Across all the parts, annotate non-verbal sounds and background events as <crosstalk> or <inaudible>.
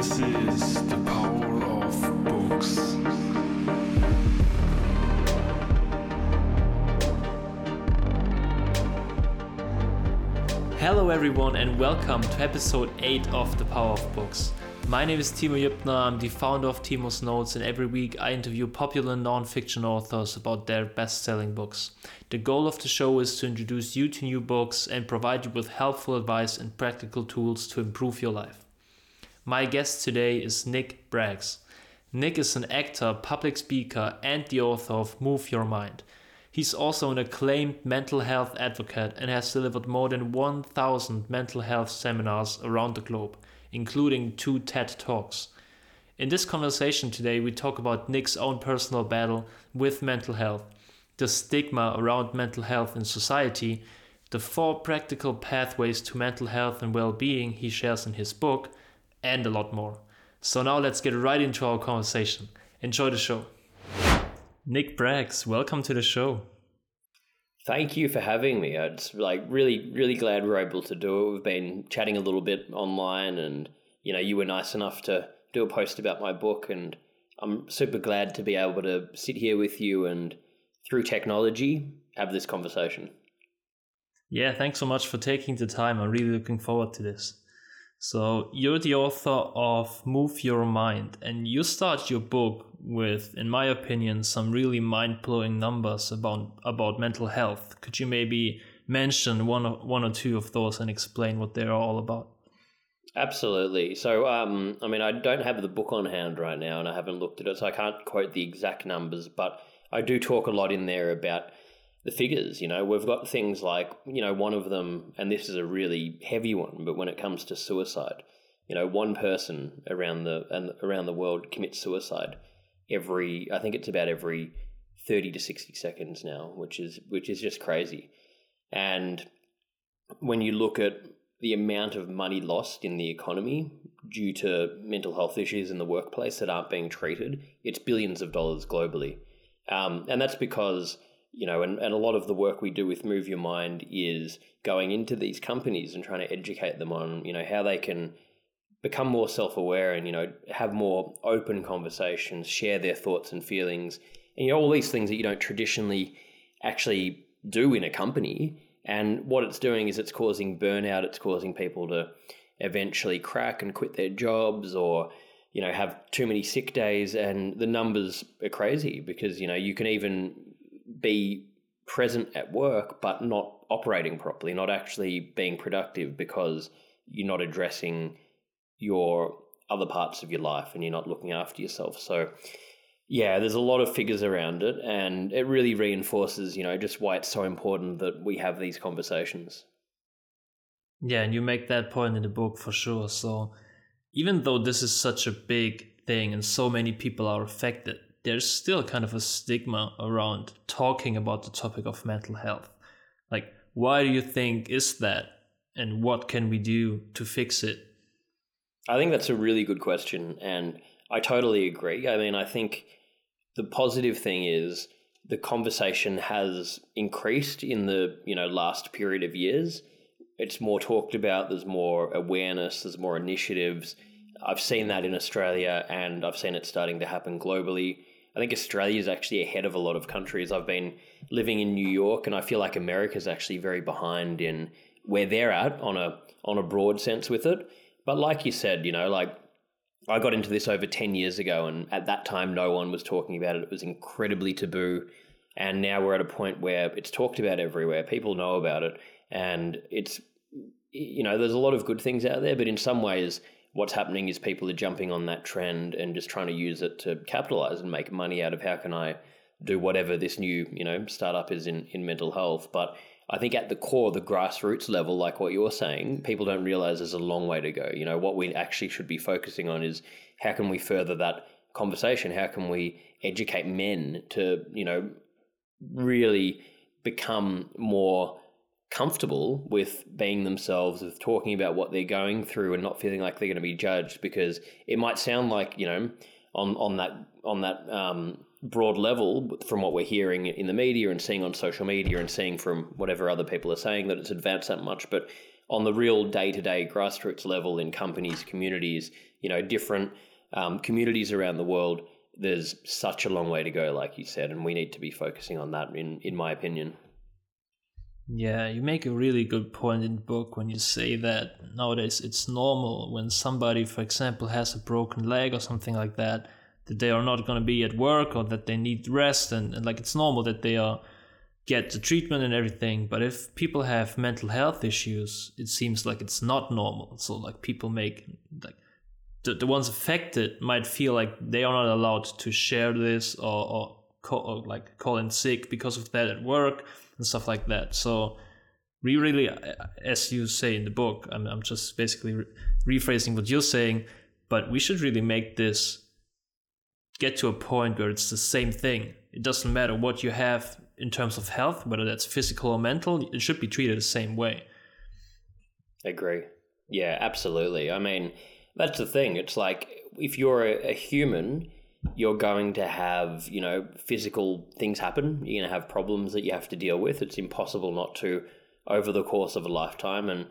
Hello, everyone, and welcome to episode 8 of The Power of Books. My name is Timo Jübner, I'm the founder of Timo's Notes, and every week I interview popular non fiction authors about their best selling books. The goal of the show is to introduce you to new books and provide you with helpful advice and practical tools to improve your life. My guest today is Nick Bracks. Nick is an actor, public speaker, and the author of Move Your Mind. He's also an acclaimed mental health advocate and has delivered more than 1,000 mental health seminars around the globe, including two TED Talks. In this conversation today, we talk about Nick's own personal battle with mental health, the stigma around mental health in society, the four practical pathways to mental health and well being he shares in his book, and a lot more. So now let's get right into our conversation. Enjoy the show. Nick Bracks, welcome to the show. Thank you for having me. It's like really, really glad we're able to do it. We've been chatting a little bit online, and you know, you were nice enough to do a post about my book, and I'm super glad to be able to sit here with you and through technology have this conversation. Yeah, thanks so much for taking the time. I'm really looking forward to this. So, you're the author of Move Your Mind, and you start your book with, in my opinion, some really mind blowing numbers about, about mental health. Could you maybe mention one or, one or two of those and explain what they're all about? Absolutely. So, um, I mean, I don't have the book on hand right now and I haven't looked at it, so I can't quote the exact numbers, but I do talk a lot in there about the figures. You know, we've got things like, you know, one of them, and this is a really heavy one, but when it comes to suicide, you know, one person around the and around the world commits suicide every. I think it's about every thirty to sixty seconds now, which is which is just crazy. And when you look at the amount of money lost in the economy due to mental health issues in the workplace that aren't being treated, it's billions of dollars globally. Um, and that's because you know, and, and a lot of the work we do with Move Your Mind is going into these companies and trying to educate them on, you know, how they can become more self aware and, you know, have more open conversations, share their thoughts and feelings, and, you know, all these things that you don't traditionally actually do in a company. And what it's doing is it's causing burnout, it's causing people to eventually crack and quit their jobs or, you know, have too many sick days. And the numbers are crazy because, you know, you can even be present at work but not operating properly, not actually being productive because you're not addressing your other parts of your life and you're not looking after yourself. So yeah, there's a lot of figures around it and it really reinforces, you know, just why it's so important that we have these conversations. Yeah, and you make that point in the book for sure. So even though this is such a big thing and so many people are affected, there's still kind of a stigma around talking about the topic of mental health. Like, why do you think is that? And what can we do to fix it? I think that's a really good question. And I totally agree. I mean, I think the positive thing is the conversation has increased in the you know last period of years. It's more talked about. There's more awareness. There's more initiatives. I've seen that in Australia, and I've seen it starting to happen globally. I think Australia is actually ahead of a lot of countries. I've been living in New York, and I feel like America's actually very behind in where they're at on a on a broad sense with it. But like you said, you know, like I got into this over ten years ago, and at that time, no one was talking about it. It was incredibly taboo, and now we're at a point where it's talked about everywhere. People know about it, and it's you know, there's a lot of good things out there, but in some ways what's happening is people are jumping on that trend and just trying to use it to capitalize and make money out of how can I do whatever this new, you know, startup is in, in mental health. But I think at the core, the grassroots level, like what you're saying, people don't realize there's a long way to go. You know, what we actually should be focusing on is how can we further that conversation? How can we educate men to, you know, really become more comfortable with being themselves, with talking about what they're going through, and not feeling like they're going to be judged. Because it might sound like you know, on on that on that um, broad level, from what we're hearing in the media and seeing on social media and seeing from whatever other people are saying, that it's advanced that much. But on the real day to day grassroots level in companies, communities, you know, different um, communities around the world, there's such a long way to go, like you said, and we need to be focusing on that, in in my opinion. Yeah, you make a really good point in the book when you say that nowadays it's normal when somebody, for example, has a broken leg or something like that, that they are not going to be at work or that they need rest, and, and like it's normal that they are get the treatment and everything. But if people have mental health issues, it seems like it's not normal. So like people make like the, the ones affected might feel like they are not allowed to share this or, or, or like call in sick because of that at work and stuff like that. So we really, uh, as you say in the book, I'm, I'm just basically re- rephrasing what you're saying, but we should really make this get to a point where it's the same thing. It doesn't matter what you have in terms of health, whether that's physical or mental, it should be treated the same way. Agree. Yeah, absolutely. I mean, that's the thing. It's like if you're a, a human, you're going to have, you know, physical things happen. You're going to have problems that you have to deal with. It's impossible not to over the course of a lifetime. And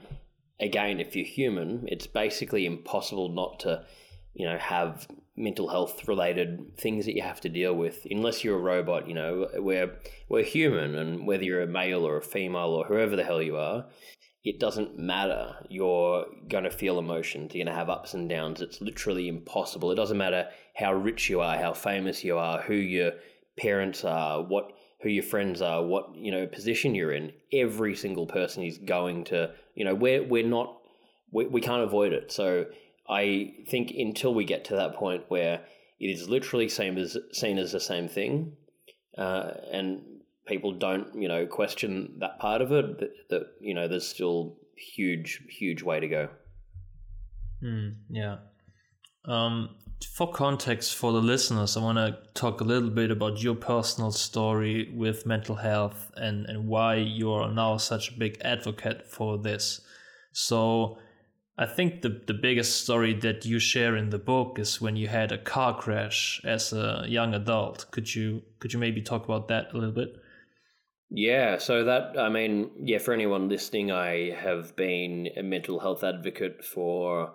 again, if you're human, it's basically impossible not to, you know, have mental health related things that you have to deal with unless you're a robot you know we're we're human and whether you're a male or a female or whoever the hell you are it doesn't matter you're going to feel emotions you're going to have ups and downs it's literally impossible it doesn't matter how rich you are how famous you are who your parents are what who your friends are what you know position you're in every single person is going to you know we're we're not we, we can't avoid it so I think until we get to that point where it is literally same as seen as the same thing, uh, and people don't you know question that part of it, that, that you know there's still huge huge way to go. Mm, yeah. Um, for context for the listeners, I want to talk a little bit about your personal story with mental health and, and why you are now such a big advocate for this. So, I think the, the biggest story that you share in the book is when you had a car crash as a young adult. Could you could you maybe talk about that a little bit? Yeah, so that I mean, yeah, for anyone listening, I have been a mental health advocate for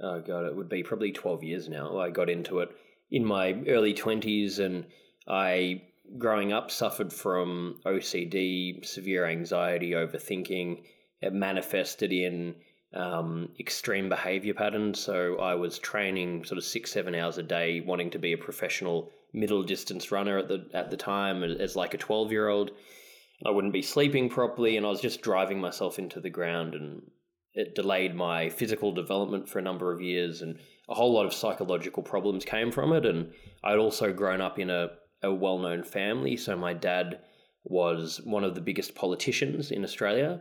oh god, it would be probably 12 years now. I got into it in my early 20s and I growing up suffered from OCD, severe anxiety, overthinking. It manifested in um, extreme behavior patterns. So I was training sort of six, seven hours a day, wanting to be a professional middle distance runner at the at the time as like a twelve year old. I wouldn't be sleeping properly, and I was just driving myself into the ground, and it delayed my physical development for a number of years, and a whole lot of psychological problems came from it. And I'd also grown up in a, a well known family, so my dad was one of the biggest politicians in Australia.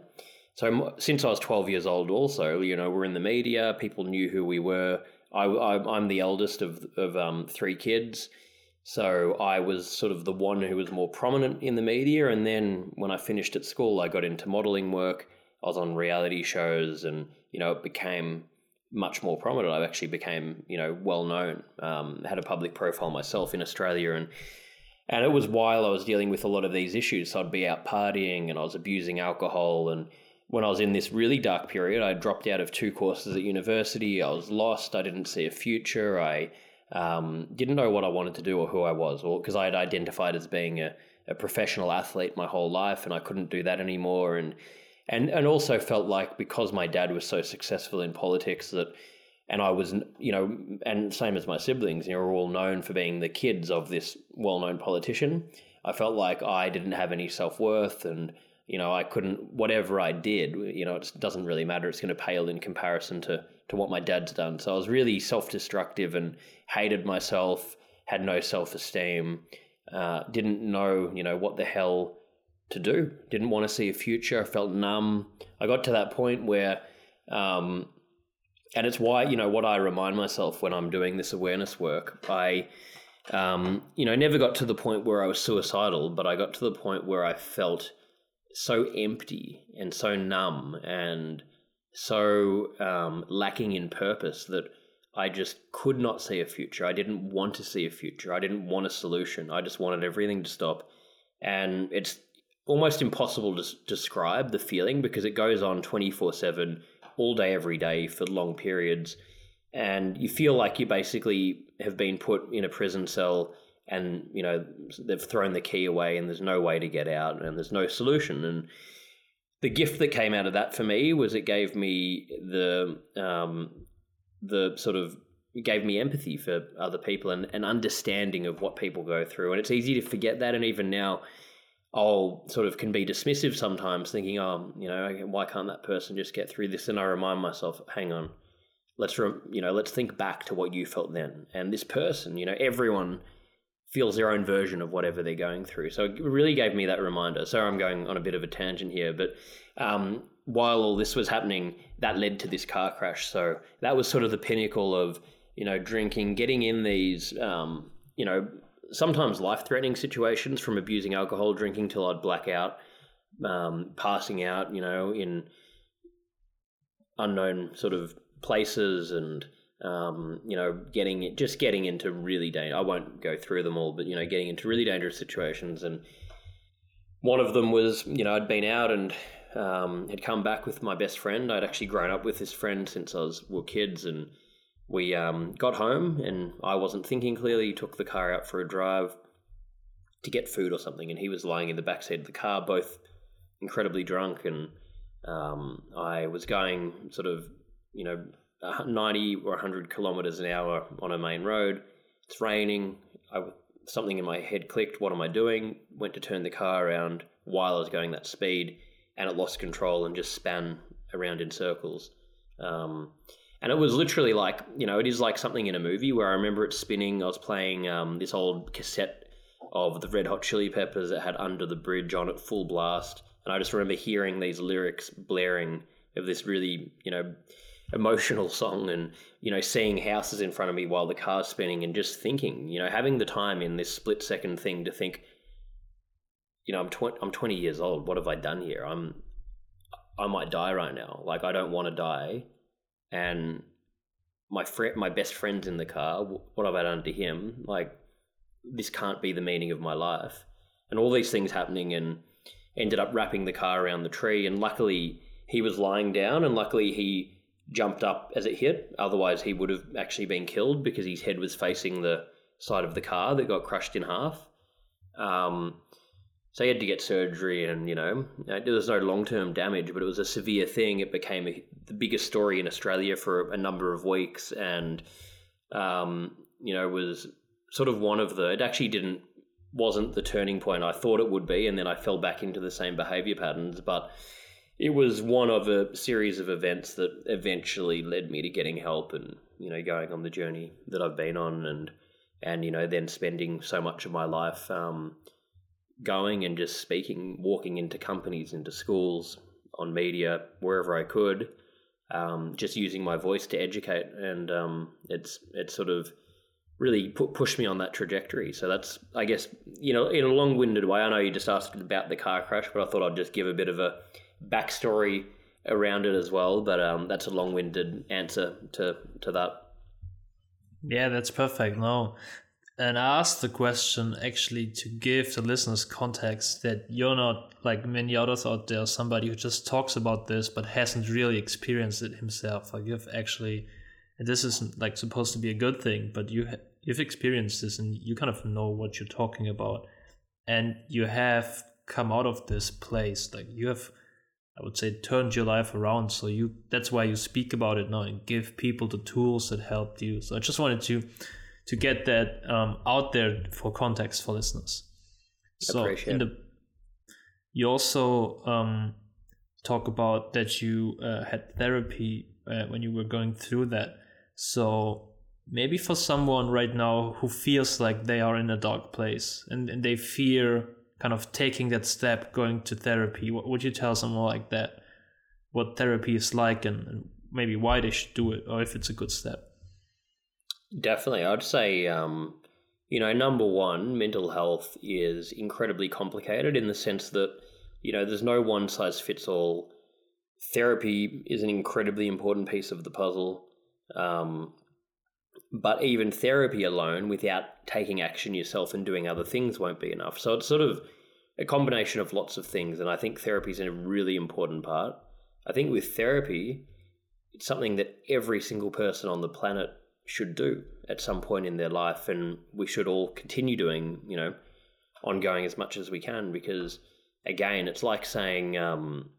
So since I was 12 years old, also, you know, we're in the media. People knew who we were. I, am the eldest of of um, three kids, so I was sort of the one who was more prominent in the media. And then when I finished at school, I got into modeling work. I was on reality shows, and you know, it became much more prominent. I actually became, you know, well known. Um, had a public profile myself in Australia, and and it was while I was dealing with a lot of these issues. So I'd be out partying, and I was abusing alcohol, and when I was in this really dark period, I dropped out of two courses at university. I was lost. I didn't see a future. I um, didn't know what I wanted to do or who I was, or because I had identified as being a, a professional athlete my whole life, and I couldn't do that anymore. And and and also felt like because my dad was so successful in politics that, and I was you know, and same as my siblings, you know, we're all known for being the kids of this well-known politician. I felt like I didn't have any self worth and you know, I couldn't, whatever I did, you know, it doesn't really matter. It's going to pale in comparison to, to what my dad's done. So I was really self destructive and hated myself, had no self esteem, uh, didn't know, you know, what the hell to do, didn't want to see a future, I felt numb. I got to that point where, um, and it's why, you know, what I remind myself when I'm doing this awareness work, I, um, you know, never got to the point where I was suicidal, but I got to the point where I felt so empty and so numb and so um, lacking in purpose that I just could not see a future. I didn't want to see a future. I didn't want a solution. I just wanted everything to stop. And it's almost impossible to s- describe the feeling because it goes on 24 7 all day, every day for long periods. And you feel like you basically have been put in a prison cell and, you know, they've thrown the key away and there's no way to get out and there's no solution. And the gift that came out of that for me was it gave me the, um, the sort of gave me empathy for other people and an understanding of what people go through. And it's easy to forget that. And even now, I'll sort of can be dismissive sometimes, thinking, oh, you know, why can't that person just get through this? And I remind myself, hang on, let's rem- you know, let's think back to what you felt then. And this person, you know, everyone feels their own version of whatever they're going through. So it really gave me that reminder. So I'm going on a bit of a tangent here, but um, while all this was happening, that led to this car crash. So that was sort of the pinnacle of you know drinking, getting in these um, you know sometimes life threatening situations from abusing alcohol, drinking till I'd black out, um, passing out, you know, in unknown sort of places and um, you know, getting just getting into really dangerous. I won't go through them all, but you know, getting into really dangerous situations. And one of them was, you know, I'd been out and um, had come back with my best friend. I'd actually grown up with this friend since I was were kids, and we um, got home, and I wasn't thinking clearly. Took the car out for a drive to get food or something, and he was lying in the back seat of the car, both incredibly drunk, and um, I was going sort of, you know, 90 or 100 kilometers an hour on a main road. It's raining. I, something in my head clicked. What am I doing? Went to turn the car around while I was going that speed, and it lost control and just span around in circles. Um, and it was literally like, you know, it is like something in a movie where I remember it spinning. I was playing um, this old cassette of the Red Hot Chili Peppers that had Under the Bridge on it, full blast. And I just remember hearing these lyrics blaring of this really, you know, emotional <laughs> song and, you know, seeing houses in front of me while the car's spinning and just thinking, you know, having the time in this split second thing to think, you know, I'm, tw- I'm 20 years old. What have I done here? I'm, I might die right now. Like, I don't want to die. And my friend, my best friend's in the car. What have I done to him? Like, this can't be the meaning of my life. And all these things happening and ended up wrapping the car around the tree. And luckily, he was lying down, and luckily, he jumped up as it hit. Otherwise, he would have actually been killed because his head was facing the side of the car that got crushed in half. Um, so he had to get surgery, and you know, there was no long term damage, but it was a severe thing. It became a, the biggest story in Australia for a number of weeks, and um, you know, was sort of one of the. It actually didn't wasn't the turning point I thought it would be, and then I fell back into the same behavior patterns, but it was one of a series of events that eventually led me to getting help and you know going on the journey that I've been on and and you know then spending so much of my life um, going and just speaking walking into companies into schools on media wherever I could um, just using my voice to educate and um, it's it's sort of really pushed me on that trajectory so that's I guess you know in a long-winded way I know you just asked about the car crash but I thought I'd just give a bit of a backstory around it as well. But um, that's a long-winded answer to to that. Yeah, that's perfect. No, and I asked the question actually to give the listeners context that you're not like many others out there, somebody who just talks about this but hasn't really experienced it himself. Like you've actually, and this isn't like supposed to be a good thing, but you ha- you've experienced this and you kind of know what you're talking about, and you have come out of this place. Like you have I would say turned your life around. So you that's why you speak about it now and give people the tools that helped you. So I just wanted to to get that um, out there for context for listeners. So in the you also um, talk about that you uh, had therapy uh, when you were going through that. So maybe for someone right now who feels like they are in a dark place and, and they fear kind of taking that step, going to therapy, what would you tell someone like that? What therapy is like and, and maybe why they should do it or if it's a good step? Definitely. I'd say, um, you know, number one, mental health is incredibly complicated in the sense that, you know, there's no one size fits all. Therapy is an incredibly important piece of the puzzle. Um, but even therapy alone, without taking action yourself and doing other things, won't be enough. So it's sort of a combination of lots of things, and I think therapy is a really important part. I think with therapy, it's something that every single person on the planet should do at some point in their life, and we should all continue doing, you know, ongoing as much as we can. Because again, it's like saying, um,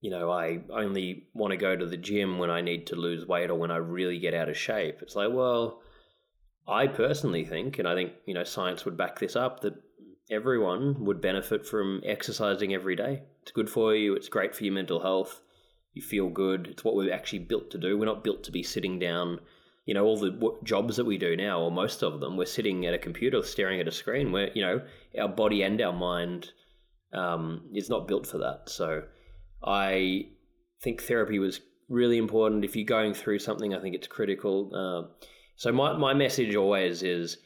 you know, I only want to go to the gym when I need to lose weight or when I really get out of shape. It's like, well, I personally think, and I think you know, science would back this up, that everyone would benefit from exercising every day. It's good for you. It's great for your mental health. You feel good. It's what we're actually built to do. We're not built to be sitting down. You know, all the w- jobs that we do now, or most of them, we're sitting at a computer staring at a screen. Where you know our body and our mind um, is not built for that. So, I think therapy was really important. If you're going through something, I think it's critical. Uh, so my my message always is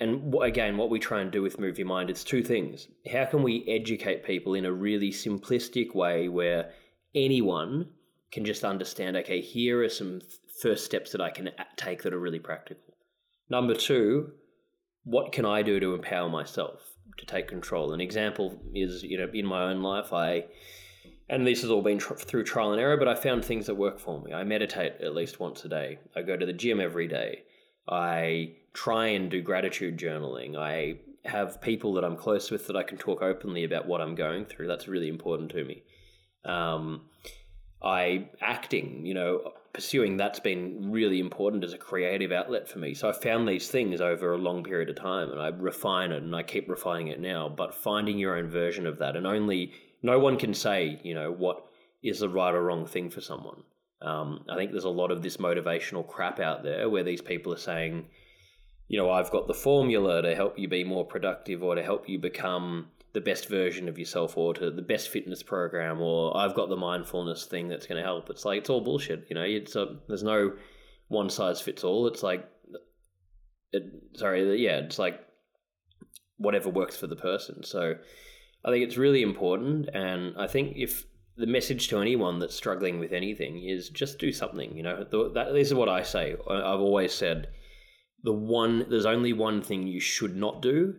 and again, what we try and do with Move Your Mind, it's two things. How can we educate people in a really simplistic way where anyone can just understand, okay, here are some first steps that I can take that are really practical. Number two, what can I do to empower myself to take control? An example is, you know, in my own life, I, and this has all been tr- through trial and error, but I found things that work for me. I meditate at least once a day. I go to the gym every day. I try and do gratitude journaling. I have people that I'm close with that I can talk openly about what I'm going through. That's really important to me. Um, I acting, you know, pursuing that's been really important as a creative outlet for me. So I found these things over a long period of time, and I refine it, and I keep refining it now. But finding your own version of that, and only no one can say, you know, what is the right or wrong thing for someone. Um, I think there's a lot of this motivational crap out there where these people are saying, you know, I've got the formula to help you be more productive or to help you become the best version of yourself or to the best fitness program or I've got the mindfulness thing that's going to help. It's like, it's all bullshit. You know, it's a, there's no one size fits all. It's like, it, sorry, yeah, it's like whatever works for the person. So I think it's really important. And I think if the message to anyone that's struggling with anything is just do something. You know, that, this is what I say. I've always said the one there's only one thing you should not do,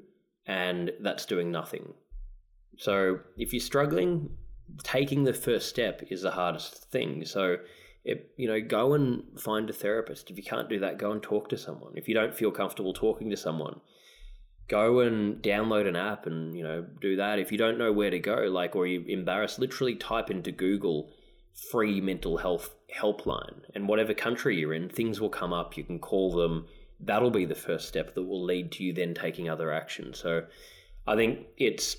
and that's doing nothing. So if you're struggling, taking the first step is the hardest thing. So it, you know, go and find a therapist. If you can't do that, go and talk to someone. If you don't feel comfortable talking to someone, go and download an app and you know do that if you don't know where to go like or you're embarrassed literally type into google free mental health helpline and whatever country you're in things will come up you can call them that'll be the first step that will lead to you then taking other action so i think it's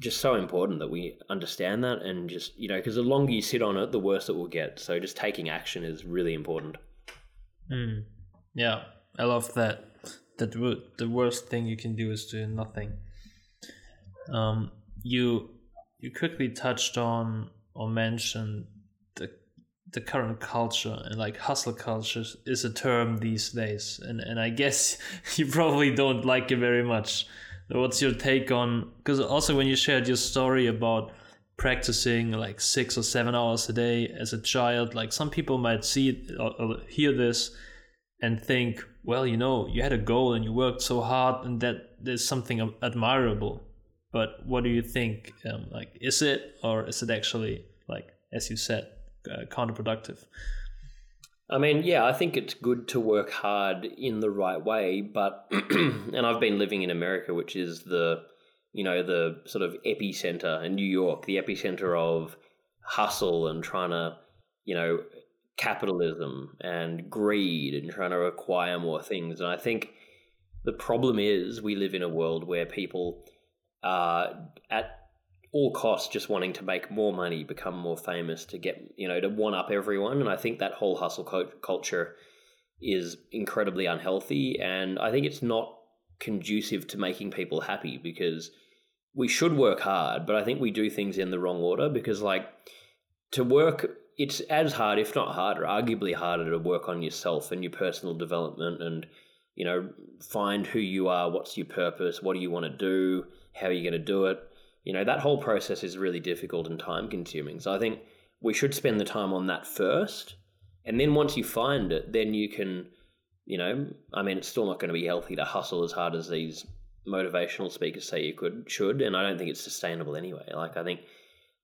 just so important that we understand that and just you know because the longer you sit on it the worse it will get so just taking action is really important mm. yeah i love that that the worst thing you can do is do nothing. Um, you you quickly touched on or mentioned the current culture and like hustle culture is a term these days, and and I guess <laughs> you probably don't like it very much. What's your take on? Because also when you shared your story about practicing like six or seven hours a day as a child, like some people might see or, or hear this and think, well, you know, you had a goal and you worked so hard, and that there's something admirable. But what do you think? Um, like, is it, or is it actually like, as you said, uh, Uh, counterproductive? I mean, yeah, I think it's good to work hard in the right way, but <clears throat> and I've been living in America, which is the you know the sort of epicenter in New York, the epicenter of hustle and trying to you know capitalism and greed and trying to acquire more things. And I think the problem is we live in a world where people are at all costs just wanting to make more money, become more famous, to get, you know, to one up everyone. And I think that whole hustle culture is incredibly unhealthy. And I think it's not conducive to making people happy because we should work hard, but I think we do things in the wrong order because, like, to work it's as hard, if not harder, arguably harder to work on yourself and your personal development and, you know, find who you are, what's your purpose, what do you want to do, how are you going to do it. You know, that whole process is really difficult and time consuming. So I think we should spend the time on that first. And then once you find it, then you can, you know, I mean, it's still not going to be healthy to hustle as hard as these motivational speakers say you could should, and I don't think it's sustainable anyway. Like I think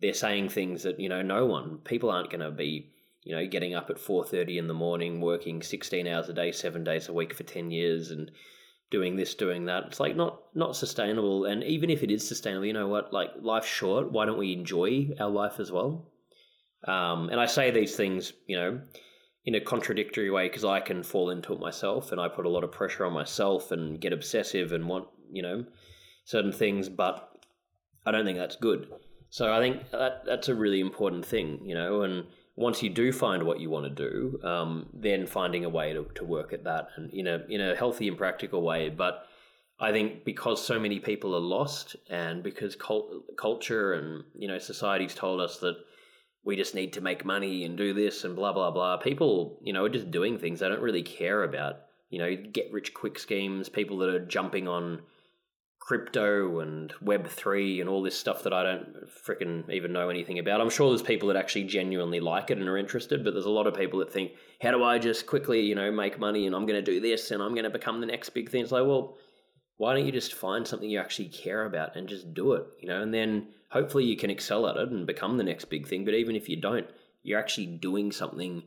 they're saying things that you know no one people aren't going to be you know getting up at four thirty in the morning, working sixteen hours a day, seven days a week for ten years, and doing this, doing that. It's like not not sustainable. And even if it is sustainable, you know what? Like life's short. Why don't we enjoy our life as well? Um, and I say these things, you know, in a contradictory way because I can fall into it myself, and I put a lot of pressure on myself and get obsessive and want, you know, certain things. But I don't think that's good. So I think that that's a really important thing, you know, and once you do find what you want to do, um, then finding a way to, to work at that and in a in a healthy and practical way. But I think because so many people are lost, and because cult, culture and you know society's told us that we just need to make money and do this and blah blah blah, people you know are just doing things they don't really care about. You know, get rich quick schemes, people that are jumping on crypto and Web3 and all this stuff that I don't freaking even know anything about. I'm sure there's people that actually genuinely like it and are interested, but there's a lot of people that think, how do I just quickly, you know, make money and I'm going to do this and I'm going to become the next big thing? It's like, well, why don't you just find something you actually care about and just do it, you know, and then hopefully you can excel at it and become the next big thing. But even if you don't, you're actually doing something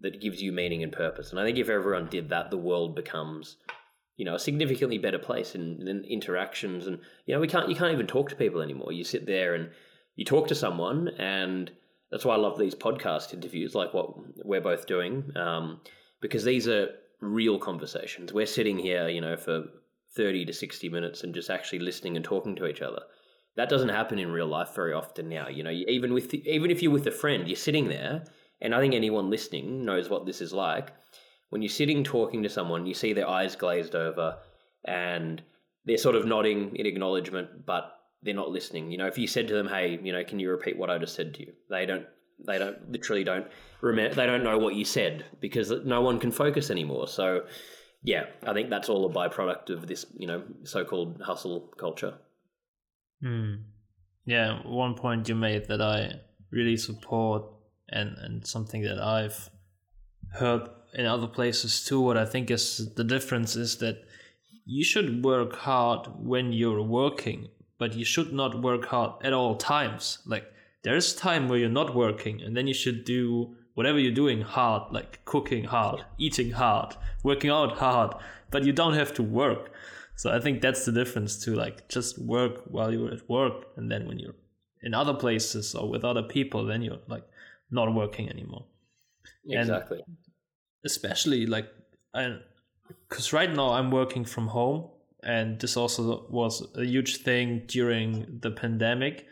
that gives you meaning and purpose. And I think if everyone did that, the world becomes you know a significantly better place in, in interactions. And you know we can't you can't even talk to people anymore. You sit there and you talk to someone and that's why i love these podcast interviews like what we're both doing um, because these are real conversations. We're sitting here you know for 30 to 60 minutes and just actually listening and talking to each other. That doesn't happen in real life very often now you know. Even with the, even if you're with a friend you're sitting there and i think anyone listening knows what this is like when you're sitting talking to someone, you see their eyes glazed over and they're sort of nodding in acknowledgement, but they're not listening. You know, if you said to them, "Hey, you know, can you repeat what I just said to you?" They don't. They don't literally don't remember. They don't know what you said because no one can focus anymore. So, yeah, I think that's all a byproduct of this, you know, so-called hustle culture. Hmm. Yeah, one point you made that I really support, and and something that I've heard in other places too. What I think is the difference is that you should work hard when you're working, but you should not work hard at all times. Like there's time where you're not working, and then you should do whatever you're doing hard, like cooking hard, eating hard, working out hard, but you don't have to work. So I think that's the difference to like just work while you're at work, and then when you're in other places or with other people, then you're like not working anymore. Exactly. And especially like I because right now I'm working from home and this also was a huge thing during the pandemic.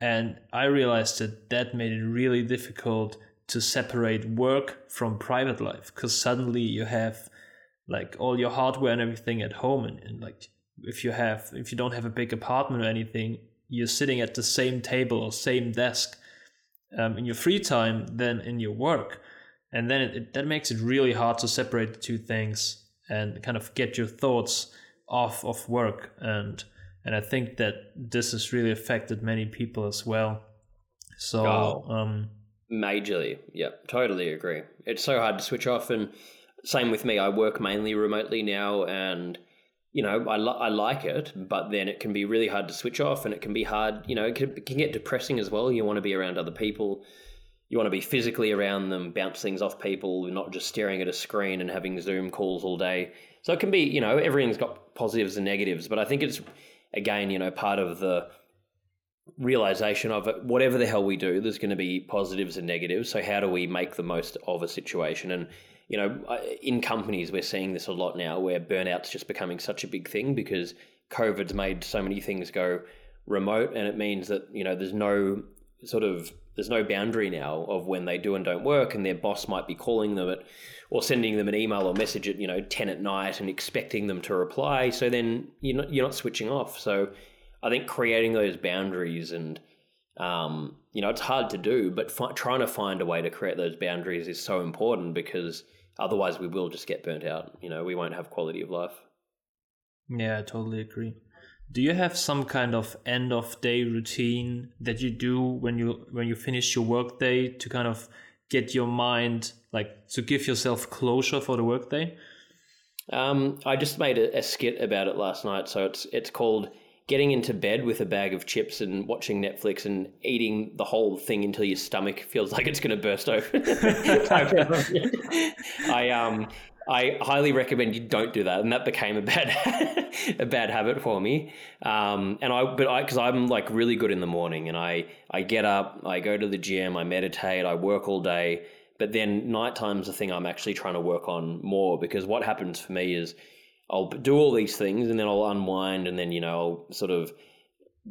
And I realized that that made it really difficult to separate work from private life because suddenly you have like all your hardware and everything at home and, and like if you have if you don't have a big apartment or anything you're sitting at the same table or same desk um, in your free time than in your work and then it, it, that makes it really hard to separate the two things and kind of get your thoughts off of work and and I think that this has really affected many people as well. So oh, um majorly, yeah, totally agree. It's so hard to switch off, and same with me. I work mainly remotely now, and you know I li- I like it, but then it can be really hard to switch off, and it can be hard. You know, it can, it can get depressing as well. You want to be around other people you want to be physically around them, bounce things off people, not just staring at a screen and having Zoom calls all day. So it can be, you know, everything's got positives and negatives, but I think it's again, you know, part of the realization of it. Whatever the hell we do, there's going to be positives and negatives. So how do we make the most of a situation? And you know, in companies, we're seeing this a lot now, where burnout's just becoming such a big thing because COVID's made so many things go remote, and it means that you know there's no sort of there's no boundary now of when they do and don't work, and their boss might be calling them at or sending them an email or message at you know ten at night and expecting them to reply. So then you're not, you're not switching off. So I think creating those boundaries and um, you know it's hard to do, but fi- trying to find a way to create those boundaries is so important because otherwise we will just get burnt out. You know, we won't have quality of life. Yeah, I totally agree do you have some kind of end of day routine that you do when you when you finish your workday to kind of get your mind like to give yourself closure for the workday Um, I just made a, a skit about it last night. So it's it's called getting into bed with a bag of chips and watching Netflix and eating the whole thing until your stomach feels like it's going to burst open. <laughs> <laughs> I um I highly recommend you don't do that, and that became a bad <laughs> a bad habit for me. Um, and I but I because I'm like really good in the morning, and I I get up, I go to the gym, I meditate, I work all day. But then nighttime's the thing I'm actually trying to work on more because what happens for me is I'll do all these things and then I'll unwind and then you know I'll sort of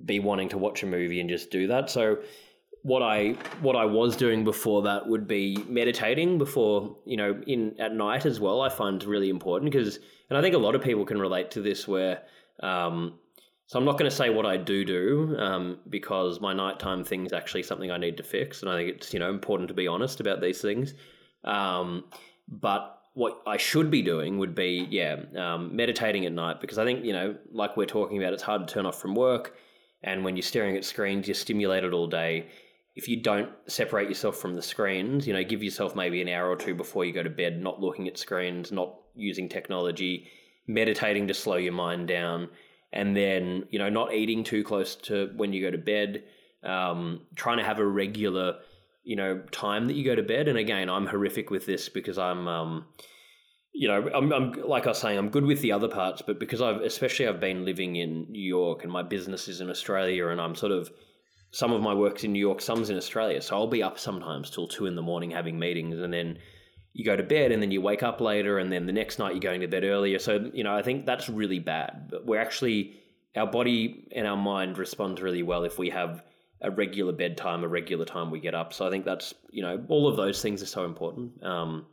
be wanting to watch a movie and just do that. So what I what I was doing before that would be meditating before you know in at night as well. I find really important because and I think a lot of people can relate to this where. Um, so I'm not going to say what I do do um, because my nighttime thing is actually something I need to fix, and I think it's you know important to be honest about these things. Um, but what I should be doing would be yeah um, meditating at night because I think you know like we're talking about, it's hard to turn off from work, and when you're staring at screens, you're stimulated all day. If you don't separate yourself from the screens, you know, give yourself maybe an hour or two before you go to bed, not looking at screens, not using technology, meditating to slow your mind down and then you know not eating too close to when you go to bed um, trying to have a regular you know time that you go to bed. And again i'm horrific with this because i'm um, you know I'm, I'm like i was saying i'm good with the other parts but because i've especially i've been living in new york and my business is in australia and i'm sort of some of my work's in new york some's in australia so i'll be up sometimes till two in the morning having meetings and then you go to bed and then you wake up later and then the next night you're going to bed earlier. So, you know, I think that's really bad. But we're actually, our body and our mind responds really well if we have a regular bedtime, a regular time we get up. So I think that's, you know, all of those things are so important. Um,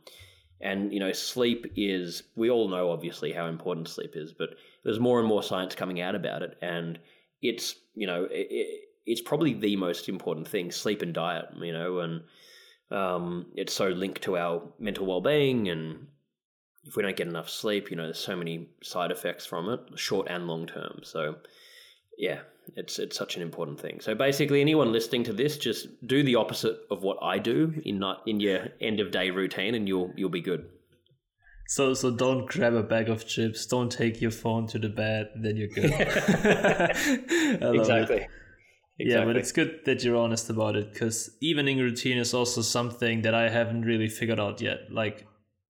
and, you know, sleep is, we all know obviously how important sleep is, but there's more and more science coming out about it. And it's, you know, it's probably the most important thing sleep and diet, you know, and, um, it's so linked to our mental well-being and if we don't get enough sleep you know there's so many side effects from it short and long term. So yeah it's it's such an important thing. So basically anyone listening to this just do the opposite of what i do in not in your end of day routine and you'll you'll be good. So so don't grab a bag of chips don't take your phone to the bed then you're good. <laughs> <laughs> Exactly it. Exactly. Yeah, but it's good that you're honest about it because evening routine is also something that I haven't really figured out yet. Like,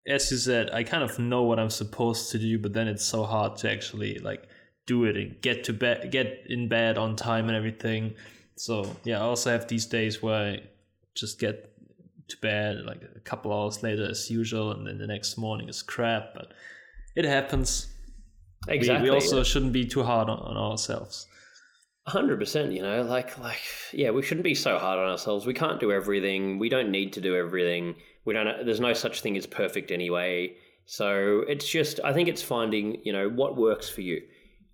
as you said, I kind of know what I'm supposed to do, but then it's so hard to actually like do it and get to bed, get in bed on time and everything. So yeah, I also have these days where I just get to bed like a couple hours later as usual, and then the next morning is crap. But it happens. Exactly. We, we also yeah. shouldn't be too hard on, on ourselves. Hundred percent, you know, like like yeah, we shouldn't be so hard on ourselves. We can't do everything. We don't need to do everything. We don't. There's no such thing as perfect anyway. So it's just, I think it's finding, you know, what works for you.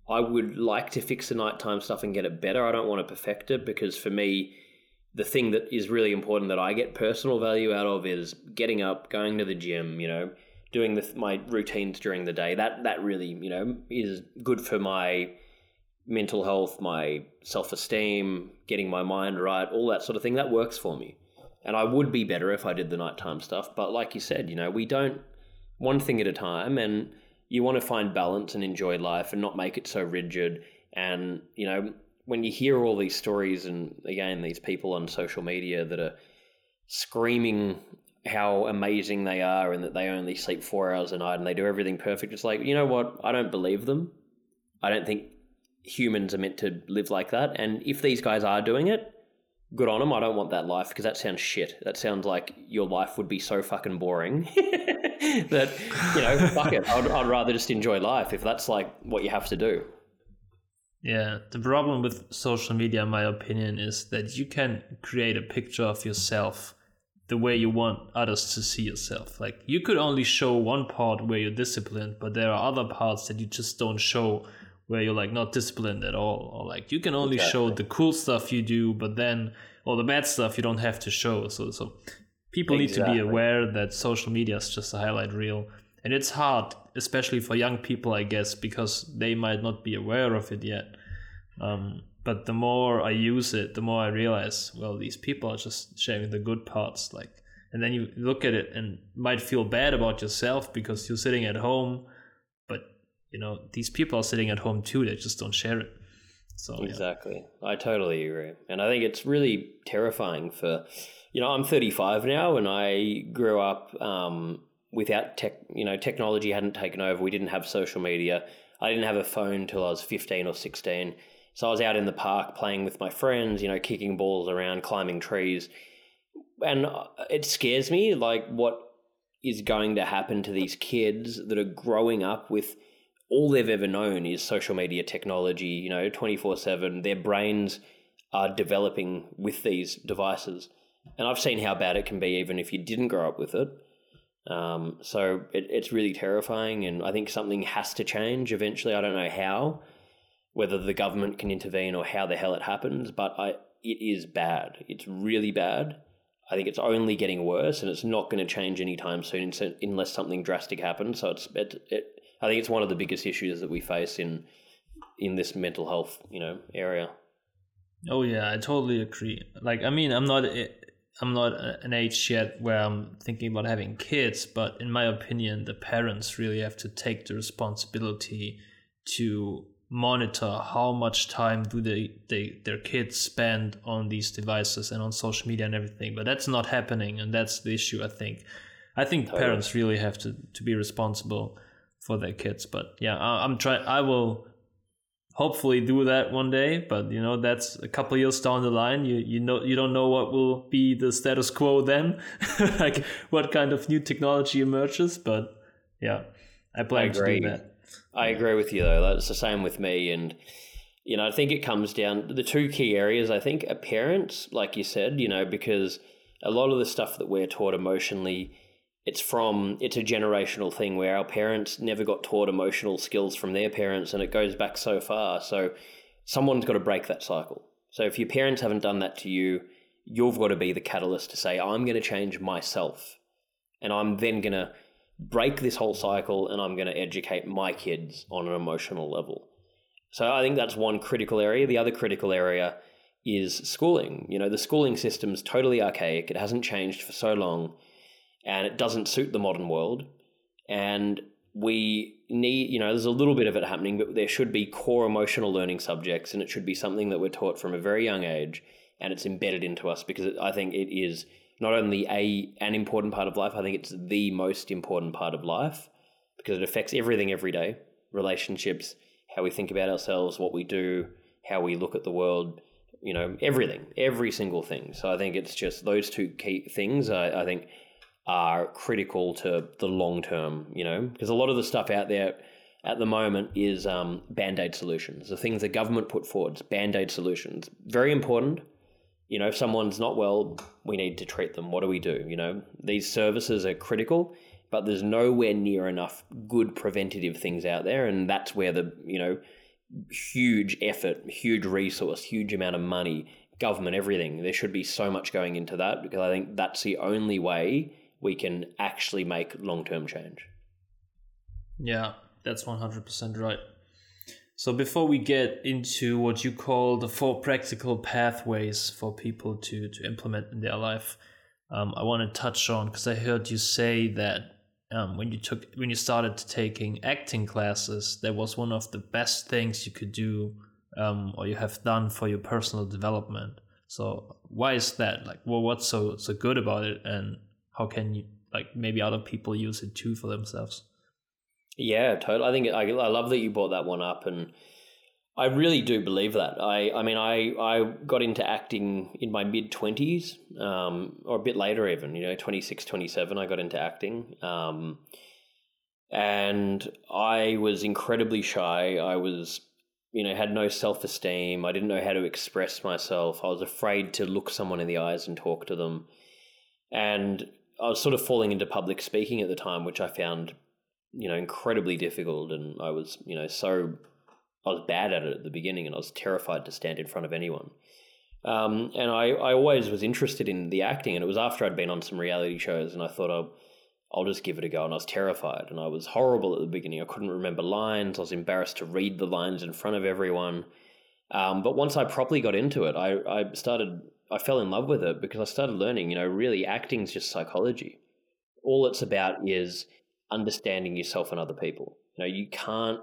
I would like to fix the nighttime stuff and get it better. I don't want to perfect it because for me, the thing that is really important that I get personal value out of is getting up, going to the gym, you know, doing the, my routines during the day. That that really, you know, is good for my mental health, my self esteem, getting my mind right, all that sort of thing, that works for me. And I would be better if I did the nighttime stuff. But like you said, you know, we don't one thing at a time and you want to find balance and enjoy life and not make it so rigid. And, you know, when you hear all these stories and again, these people on social media that are screaming how amazing they are and that they only sleep four hours a night and they do everything perfect, it's like, you know what? I don't believe them. I don't think humans are meant to live like that. And if these guys are doing it, good on them. I don't want that life because that sounds shit. That sounds like your life would be so fucking boring <laughs> that, you know, fuck it. I'd, I'd rather just enjoy life if that's like what you have to do. Yeah, the problem with social media, in my opinion, is that you can create a picture of yourself the way you want others to see yourself. Like, you could only show one part where you're disciplined, but there are other parts that you just don't show where you're like not disciplined at all or like you can only exactly. show the cool stuff you do but then all the bad stuff you don't have to show so so people exactly. need to be aware that social media is just a highlight reel and it's hard especially for young people i guess because they might not be aware of it yet um, but the more i use it the more i realize well these people are just sharing the good parts like and then you look at it and might feel bad about yourself because you're sitting at home you know these people are sitting at home too they just don't share it so yeah. Exactly. I totally agree. And I think it's really terrifying for, you know, I'm 35 now and I grew up um, without tech, you know, technology hadn't taken over. We didn't have social media. I didn't have a phone till I was 15 or 16. So I was out in the park playing with my friends, you know, kicking balls around, climbing trees. And uh, it scares me, like, what is going to happen to these kids that are growing up with all they've ever known is social media technology, you know, 24 7. Their brains are developing with these devices. And I've seen how bad it can be even if you didn't grow up with it. Um, so it, it's really terrifying. And I think something has to change eventually. I don't know how, whether the government can intervene or how the hell it happens, but I, it is bad. It's really bad. I think it's only getting worse, and it's not going to change anytime soon unless something drastic happens. So it's it, it I think it's one of the biggest issues that we face in in this mental health, you know, area. Oh yeah, I totally agree. Like, I mean, I'm not I'm not an age yet where I'm thinking about having kids, but in my opinion, the parents really have to take the responsibility to monitor how much time do they, they their kids spend on these devices and on social media and everything. But that's not happening, and that's the issue. I think. I think totally. parents really have to to be responsible for their kids. But yeah, I, I'm trying. I will hopefully do that one day. But you know, that's a couple years down the line. You you know you don't know what will be the status quo then, <laughs> like what kind of new technology emerges. But yeah, I plan I to do that. I agree with you though. That's the same with me and. You know, I think it comes down the two key areas. I think are parents, like you said, you know, because a lot of the stuff that we're taught emotionally it's from it's a generational thing where our parents never got taught emotional skills from their parents and it goes back so far. So someone's got to break that cycle. So if your parents haven't done that to you you've got to be the catalyst to say i'm going to change myself and i'm then going to break this whole cycle and i'm going to educate my kids on an emotional level. So i think that's one critical area. The other critical area is schooling. You know the schooling system's totally archaic. It hasn't changed for so long and it doesn't suit the modern world. And we need, you know, there's a little bit of it happening, but there should be core emotional learning subjects, and it should be something that we're taught from a very young age, and it's embedded into us because I think it is not only a an important part of life, I think it's the most important part of life because it affects everything every day, relationships, how we think about ourselves, what we do, how we look at the world, you know, everything, every single thing. So I think it's just those two key things. I, I think are critical to the long term, you know, because a lot of the stuff out there at the moment is um, band aid solutions, the things the government put forward, band aid solutions. Very important. You know, if someone's not well, we need to treat them. What do we do? You know, these services are critical, but there's nowhere near enough good preventative things out there. And that's where the, you know, huge effort, huge resource, huge amount of money, government, everything, there should be so much going into that because I think that's the only way we can actually make long term change. Yeah, that's 100% right. So, before we get into what you call the four practical pathways for people to, to implement in their life, um, I want to touch on because I heard you say that um, when you took when you started taking acting classes, that was one of the best things you could do um, or you have done for your personal development. So, why is that? Like, well, what's so so good about it, and how can you like maybe other people use it too for themselves? Yeah, totally. I think I, I love that you brought that one up, and I really do believe that. I, I mean, I, I got into acting in my mid 20s, um, or a bit later even, you know, 26, 27, I got into acting. Um, and I was incredibly shy. I was, you know, had no self esteem. I didn't know how to express myself. I was afraid to look someone in the eyes and talk to them. And I was sort of falling into public speaking at the time, which I found, you know, incredibly difficult. And I was, you know, so I was bad at it at the beginning, and I was terrified to stand in front of anyone. Um, and I, I always was interested in the acting, and it was after I'd been on some reality shows, and I thought I'll, I'll just give it a go. And I was terrified, and I was horrible at the beginning. I couldn't remember lines. I was embarrassed to read the lines in front of everyone. Um, but once I properly got into it, I, I started I fell in love with it because I started learning, you know, really acting is just psychology. All it's about is understanding yourself and other people. You know, you can't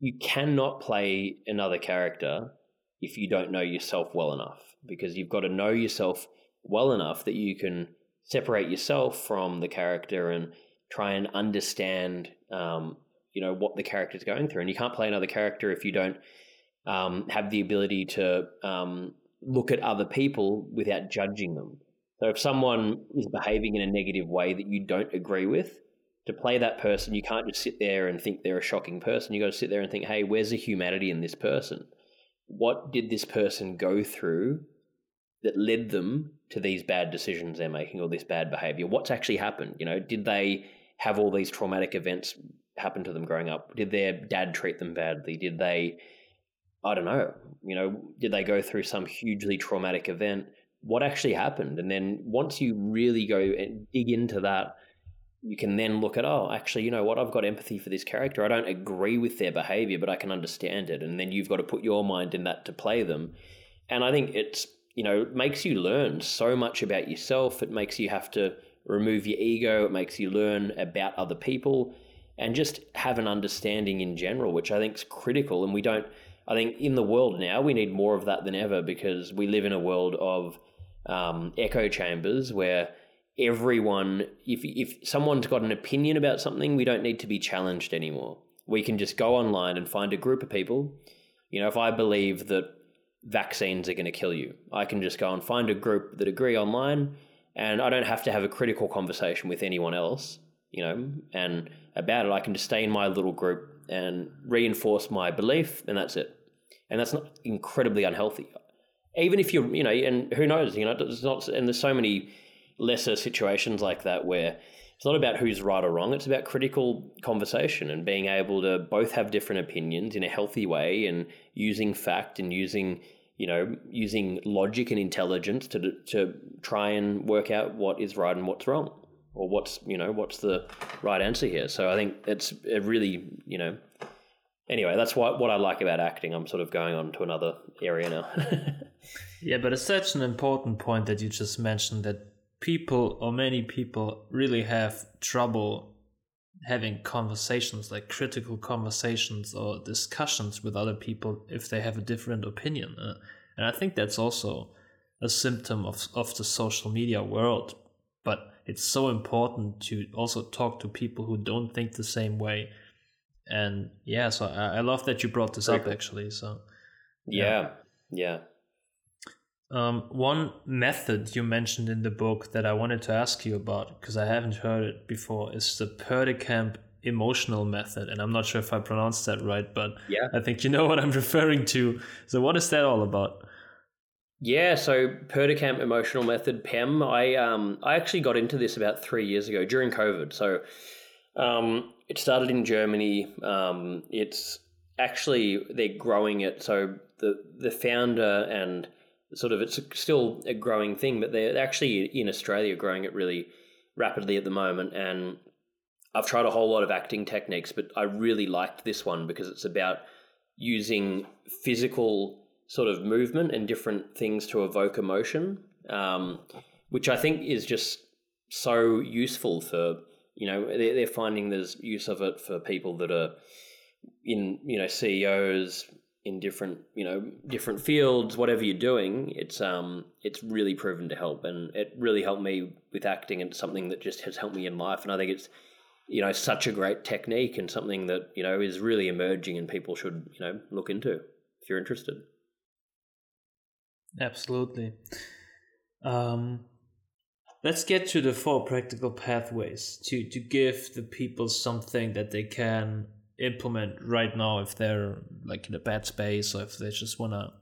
you cannot play another character if you don't know yourself well enough because you've got to know yourself well enough that you can separate yourself from the character and try and understand um, you know what the character is going through and you can't play another character if you don't um, have the ability to um, look at other people without judging them so if someone is behaving in a negative way that you don't agree with to play that person you can't just sit there and think they're a shocking person you got to sit there and think hey where's the humanity in this person what did this person go through that led them to these bad decisions they're making or this bad behavior? What's actually happened? You know, did they have all these traumatic events happen to them growing up? Did their dad treat them badly? Did they, I don't know, you know, did they go through some hugely traumatic event? What actually happened? And then once you really go and dig into that, you can then look at, oh, actually, you know what? I've got empathy for this character. I don't agree with their behavior, but I can understand it. And then you've got to put your mind in that to play them. And I think it's you know, it makes you learn so much about yourself. It makes you have to remove your ego. It makes you learn about other people and just have an understanding in general, which I think is critical. And we don't, I think in the world now, we need more of that than ever because we live in a world of um, echo chambers where everyone, if, if someone's got an opinion about something, we don't need to be challenged anymore. We can just go online and find a group of people. You know, if I believe that vaccines are going to kill you. I can just go and find a group that agree online, and I don't have to have a critical conversation with anyone else, you know, and about it. I can just stay in my little group and reinforce my belief, and that's it. And that's not incredibly unhealthy. Even if you're, you know, and who knows, you know, it's not, and there's so many lesser situations like that where it's not about who's right or wrong. It's about critical conversation and being able to both have different opinions in a healthy way and using fact and using you know using logic and intelligence to to try and work out what is right and what's wrong or what's you know what's the right answer here. So I think it's a really you know anyway that's what what I like about acting. I'm sort of going on to another area now. <laughs> yeah, but it's such an important point that you just mentioned that people or many people really have trouble having conversations like critical conversations or discussions with other people if they have a different opinion uh, and i think that's also a symptom of, of the social media world but it's so important to also talk to people who don't think the same way and yeah so i, I love that you brought this Very up cool. actually so yeah yeah um, one method you mentioned in the book that I wanted to ask you about because I haven't heard it before is the Perdekamp emotional method, and I'm not sure if I pronounced that right, but yeah, I think you know <laughs> what I'm referring to. So, what is that all about? Yeah, so Perdekamp emotional method PEM. I um I actually got into this about three years ago during COVID. So, um, it started in Germany. Um, it's actually they're growing it. So the the founder and sort of it's still a growing thing, but they're actually in Australia growing it really rapidly at the moment. And I've tried a whole lot of acting techniques, but I really liked this one because it's about using physical sort of movement and different things to evoke emotion, um, which I think is just so useful for you know they're, they're finding there's use of it for people that are in you know CEOs, in different you know different fields whatever you're doing it's um it's really proven to help. And it really helped me with acting and something that just has helped me in life. And i think it's you know such a great technique and something that you know is really emerging and people should you know look into if you're interested. Absolutely. Um let's get to the four practical pathways to to give the people something that they can implement right now if they're like in a bad space or if they just want to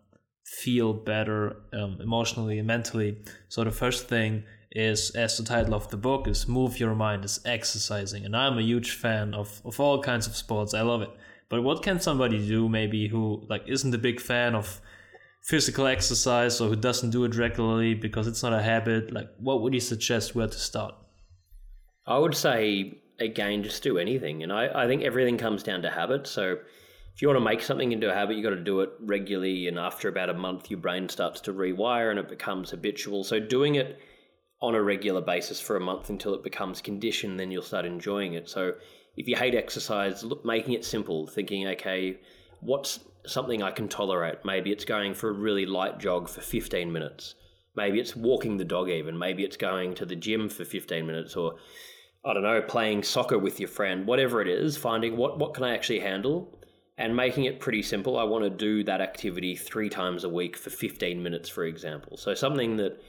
feel better um, emotionally and mentally. So the first thing is, as the title of the book is, move your mind is exercising, and I'm a huge fan of of all kinds of sports. I love it. But what can somebody do maybe who like isn't a big fan of physical exercise or who doesn't do it regularly because it's not a habit? Like, what would you suggest where to start? I would say again, just do anything. And I, I think everything comes down to habit. So if you want to make something into a habit, you've got to do it regularly. And after about a month, your brain starts to rewire and it becomes habitual. So doing it on a regular basis for a month until it becomes conditioned, then you'll start enjoying it. So if you hate exercise, look, making it simple, thinking, okay, what's something I can tolerate? Maybe it's going for a really light jog for 15 minutes. Maybe it's walking the dog, even. Maybe it's going to the gym for 15 minutes or, I don't know, playing soccer with your friend, whatever it is, finding what, what can I actually handle and making it pretty simple. I want to do that activity three times a week for 15 minutes, for example. So something that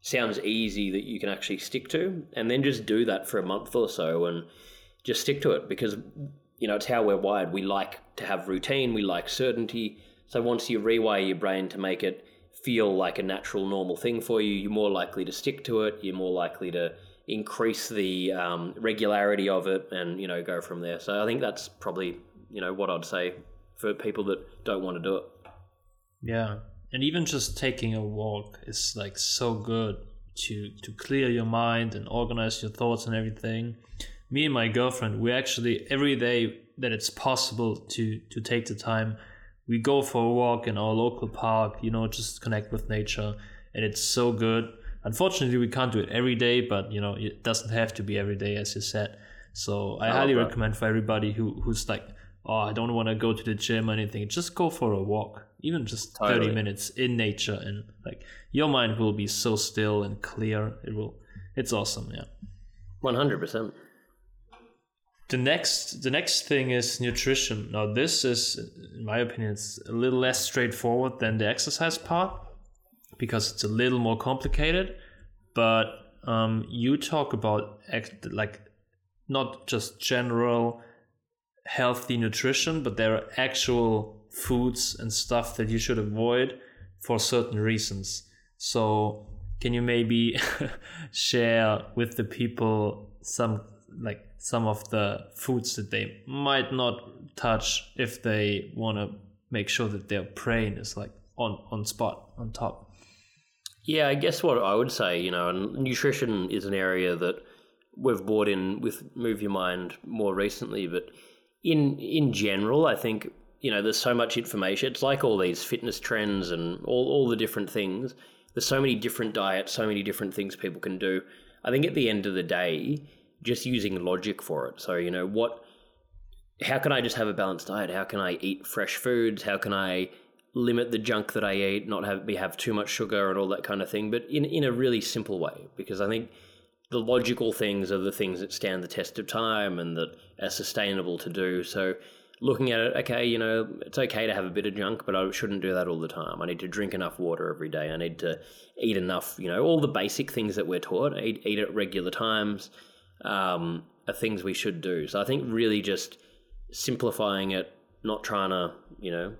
sounds easy that you can actually stick to, and then just do that for a month or so and just stick to it because, you know, it's how we're wired. We like to have routine, we like certainty. So once you rewire your brain to make it feel like a natural, normal thing for you, you're more likely to stick to it, you're more likely to increase the um, regularity of it and, you know, go from there. So I think that's probably you know what I'd say for people that don't want to do it. Yeah, and even just taking a walk is like so good to to clear your mind and organize your thoughts and everything. Me and my girlfriend, we actually every day that it's possible to to take the time, we go for a walk in our local park. You know, just connect with nature, and it's so good. Unfortunately, we can't do it every day, but you know, it doesn't have to be every day, as you said. So I highly recommend for everybody who who's like oh, I don't want to go to the gym or anything. Just go for a walk, even just totally. 30 minutes in nature. And like your mind will be so still and clear. It will, it's awesome. Yeah. 100%. The next, the next thing is nutrition. Now, this is, in my opinion, it's a little less straightforward than the exercise part because it's a little more complicated. But um, you talk about like not just general healthy nutrition, but there are actual foods and stuff that you should avoid for certain reasons. So, can you maybe <laughs> share with the people some like some of the foods that they might not touch if they want to make sure that their brain is like on on spot on top? Yeah, I guess what I would say, you know, nutrition is an area that we've brought in with Move Your Mind more recently, but in in general, I think you know there's so much information. It's like all these fitness trends and all all the different things. There's so many different diets, so many different things people can do. I think at the end of the day, just using logic for it. So you know what. How can I just have a balanced diet? How can I eat fresh foods? How can I limit the junk that I eat, not have have too much sugar and all that kind of thing, but in in a really simple way. Because I think the logical things are the things that stand the test of time and that are sustainable to do. So looking at it, okay, you know, it's okay to have a bit of junk, but I shouldn't do that all the time. I need to drink enough water every day. I need to eat enough, you know, all the basic things that we're taught, eat, eat at regular times, um, are things we should do. So I think really just simplifying it, not trying to, you know,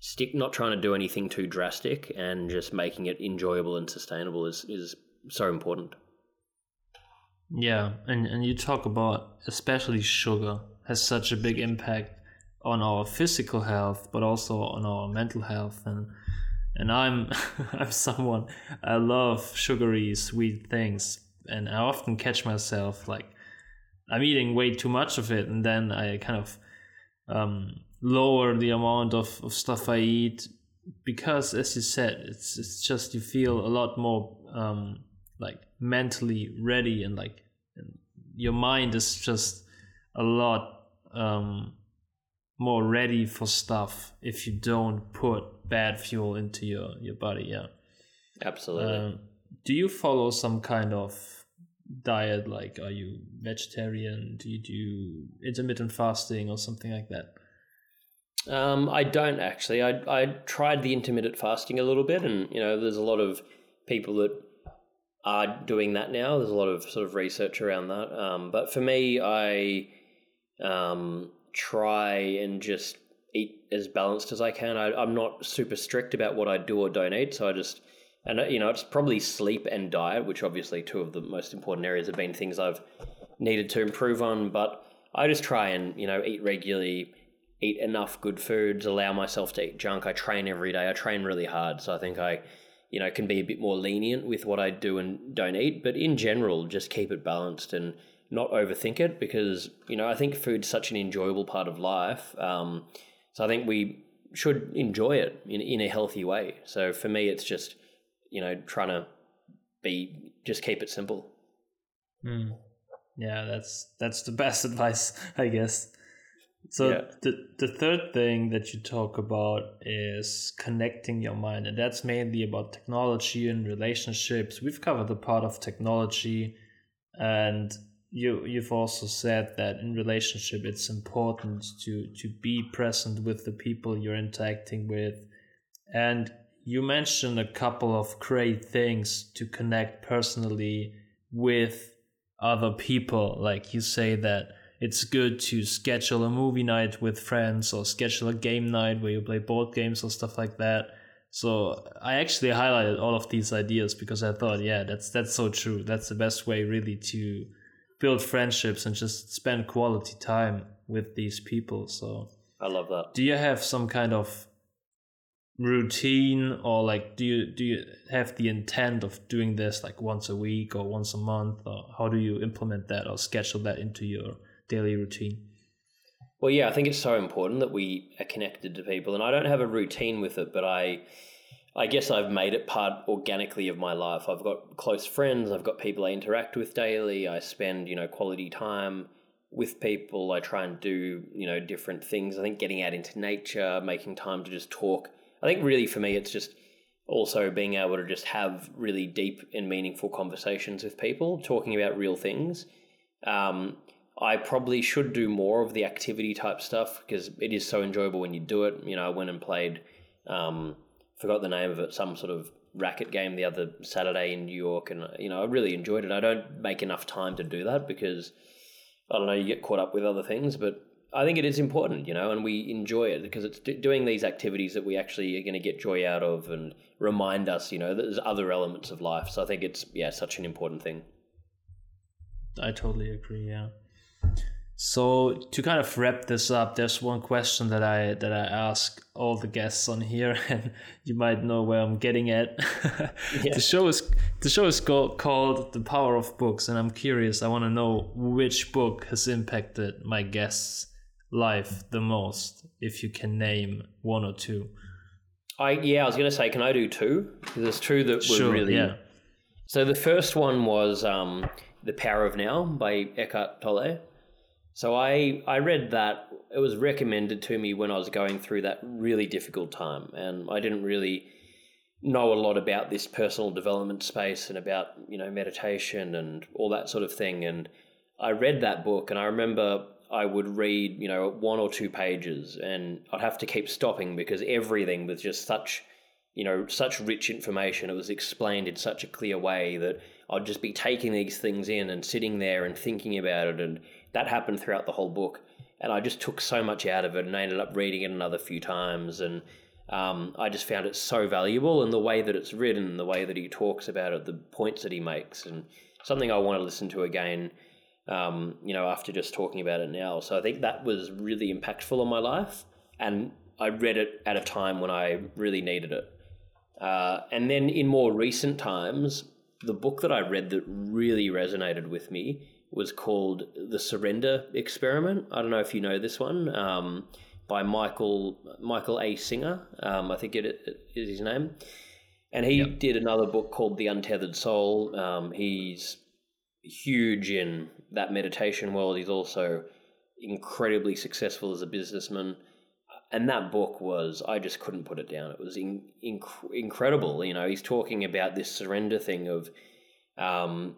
stick, not trying to do anything too drastic and just making it enjoyable and sustainable is, is so important. Yeah, and, and you talk about especially sugar has such a big impact on our physical health, but also on our mental health. And and I'm <laughs> I'm someone I love sugary sweet things, and I often catch myself like I'm eating way too much of it, and then I kind of um, lower the amount of, of stuff I eat because, as you said, it's it's just you feel a lot more um, like mentally ready and like your mind is just a lot um, more ready for stuff if you don't put bad fuel into your your body yeah. Absolutely. Um, do you follow some kind of diet like are you vegetarian do you do intermittent fasting or something like that um, I don't actually. I I tried the intermittent fasting a little bit, and you know, there's a lot of people that are doing that now. There's a lot of sort of research around that. Um, but for me, I um, try and just eat as balanced as I can. I, I'm not super strict about what I do or don't eat, so I just and you know it's probably sleep and diet, which obviously two of the most important areas have been things I've needed to improve on. But I just try and you know eat regularly, eat enough good foods, allow myself to eat junk. I train every day. I train really hard, so I think I you know, can be a bit more lenient with what I do and don't eat. But in general, just keep it balanced and not overthink it because, you know, I think food's such an enjoyable part of life. Um, so I think we should enjoy it in, in a healthy way. So for me, it's just, you know, trying to be just keep it simple. Mm. Yeah, that's that's the <laughs> best advice, I guess. So Yeah. the the third thing that you talk about is connecting your mind, and that's mainly about technology and relationships. We've covered the part of technology, and you you've also said that in relationship it's important to to be present with the people you're interacting with, and you mentioned a couple of great things to connect personally with other people. Like you say that it's good to schedule a movie night with friends or schedule a game night where you play board games or stuff like that. So I actually highlighted all of these ideas because I thought, yeah, that's that's so true. That's the best way really to build friendships and just spend quality time with these people. So I love that. do you have some kind of routine or like do you do you have the intent of doing this like once a week or once a month or how do you implement that or schedule that into your daily routine Well, yeah, I think it's so important that we are connected to people, and I don't have a routine with it, but I, I guess I've made it part organically of my life. I've got close friends, I've got people I interact with daily. I spend you know quality time with people. I try and do you know different things. I think getting out into nature, making time to just talk. I think really for me, it's just also being able to just have really deep and meaningful conversations with people, talking about real things. Um, I probably should do more of the activity type stuff because it is so enjoyable when you do it. You know, I went and played, um, forgot the name of it, some sort of racket game the other Saturday in New York, and you know, I really enjoyed it. I don't make enough time to do that because I don't know, you get caught up with other things, but I think it is important, you know, and we enjoy it because it's d- doing these activities that we actually are going to get joy out of and remind us, you know, that there's other elements of life. So I think it's yeah, such an important thing. i totally agree yeah so to kind of wrap this up there's one question that i that i ask all the guests on here <laughs> and you might know where i'm getting at <laughs> Yeah. the show is the show is called, called the power of books and i'm curious i want to know which book has impacted my guests life the most if you can name one or two I yeah, I was going to say, can I do two? There's two that were sure really. yeah So the first one was um, "The Power of Now" by Eckhart Tolle. So I I read that. It was recommended to me when I was going through that really difficult time, and I didn't really know a lot about this personal development space and about you know meditation and all that sort of thing. And I read that book, and I remember I would read you know one or two pages, and I'd have to keep stopping because everything was just such you know, such rich information. It was explained in such a clear way that I'd just be taking these things in and sitting there and thinking about it. And that happened throughout the whole book. And I just took so much out of it and I ended up reading it another few times. And um, I just found it so valuable. And the way that it's written, the way that he talks about it, the points that he makes, and something I want to listen to again. Um, you know, after just talking about it now. So I think that was really impactful on my life. And I read it at a time when I really needed it. Uh, and then in more recent times, the book that I read that really resonated with me was called The Surrender Experiment. I don't know if you know this one, um, by Michael Michael A. Singer. Um, I think it, it is his name. And he did another book called The Untethered Soul. Um, he's huge in that meditation world. He's also incredibly successful as a businessman and that book was I just couldn't put it down. It was in, inc- incredible. You know, he's talking about this surrender thing of, um,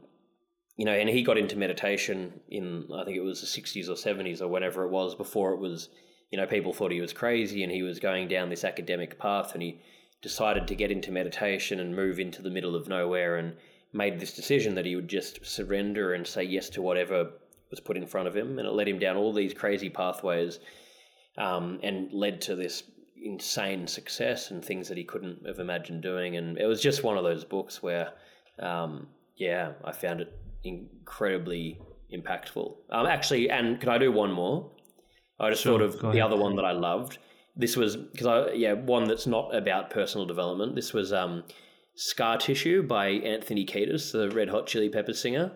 you know, and he got into meditation in I think it was the sixties or seventies or whenever it was before it was, you know, people thought he was crazy and he was going down this academic path and he decided to get into meditation and move into the middle of nowhere and made this decision that he would just surrender and say yes to whatever was put in front of him and it led him down all these crazy pathways um, and led to this insane success and things that he couldn't have imagined doing. And it was just one of those books where, um, yeah, I found it incredibly impactful. Um, actually, and can I do one more? I just Sure, thought of the other one that I loved. This was because I yeah one that's not about personal development. This was um, Scar Tissue by Anthony Kiedis, the Red Hot Chili Peppers singer.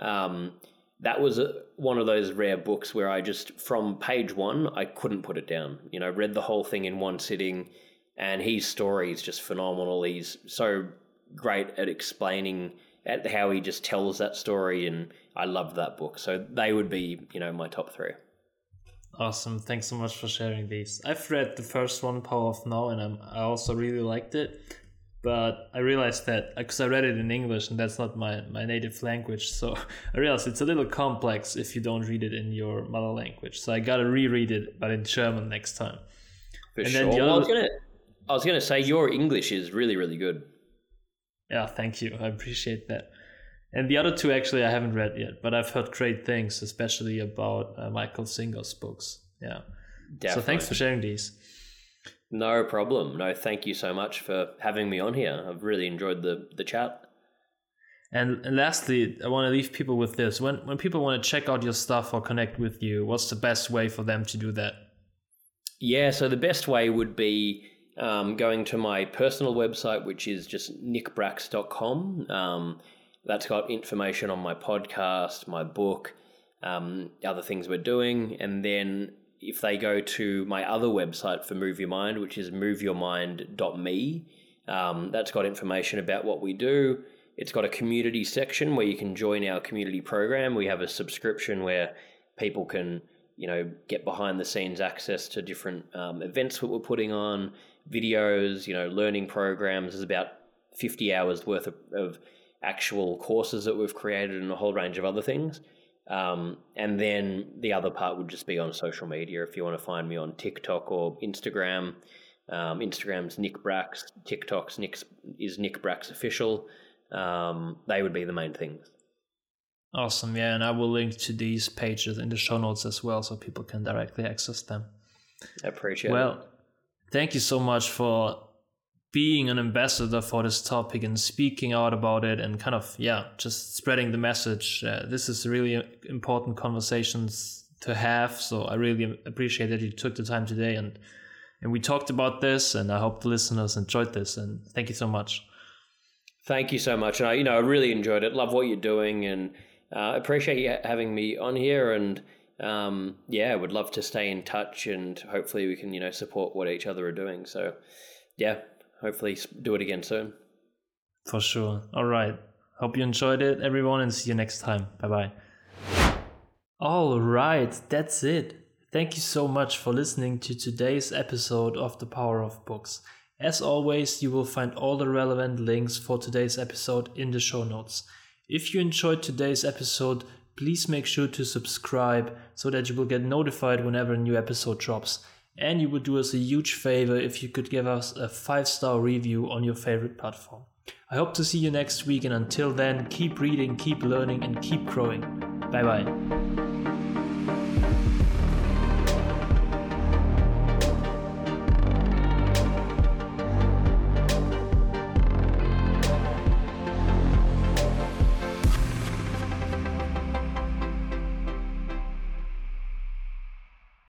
Um, that was a, one of those rare books where I just from page one I couldn't put it down. You know, read the whole thing in one sitting, and his story is just phenomenal. He's so great at explaining at how he just tells that story, and I loved that book. So they would be, you know, my top three. Awesome. Thanks so much for sharing these. I've read the first one, Power of Now, and I'm, I also really liked it. But I realized that because I read it in English and that's not my, my native language, so <laughs> I realized it's a little complex if you don't read it in your mother language. So I gotta reread it, but in German next time. For And sure. then the Well, I was other- gonna, I was gonna say your English is really, really good. Yeah, thank you. I appreciate that. And the other two actually I haven't read yet, but I've heard great things, especially about uh, Michael Singer's books. Yeah. Definitely. So thanks for sharing these. No problem. No, thank you so much for having me on here. I've really enjoyed the the chat. And, and lastly, I want to leave people with this. When when people want to check out your stuff or connect with you, what's the best way for them to do that? Yeah, so the best way would be um, going to my personal website, which is just nickbracks.com. Um, that's got information on my podcast, my book, um, other things we're doing. And then if they go to my other website for Move Your Mind, which is moveyourmind.me, um, that's got information about what we do. It's got a community section where you can join our community program. We have a subscription where people can, you know, get behind the scenes access to different um, events that we're putting on, videos, you know, learning programs. There's about 50 hours worth of, of actual courses that we've created and a whole range of other things. Um, and then the other part would just be on social media. If you want to find me on TikTok or Instagram, um, Instagram's Nick Bracks, TikTok's Nick's, is Nick Bracks official. Um, they would be the main things. Awesome. Yeah, and I will link to these pages in the show notes as well so people can directly access them. I appreciate it. Well, thank you so much for being an ambassador for this topic and speaking out about it and kind of, yeah, just spreading the message. Uh, this is really important conversations to have. So I really appreciate that you took the time today and and we talked about this and I hope the listeners enjoyed this and thank you so much. Thank you so much. And I, you know, I really enjoyed it. Love what you're doing, and uh, appreciate you having me on here. And um, yeah, would love to stay in touch, and hopefully we can, you know, support what each other are doing. So yeah, hopefully do it again soon. For sure. All right. Hope you enjoyed it, everyone, and see you next time. Bye bye. All right, that's it. Thank you so much for listening to today's episode of The Power of Books. As always, you will find all the relevant links for today's episode in the show notes. If you enjoyed today's episode, please make sure to subscribe so that you will get notified whenever a new episode drops. And you would do us a huge favor if you could give us a 5 star review on your favorite platform. I hope to see you next week, and until then, keep reading, keep learning, and keep growing. Bye bye.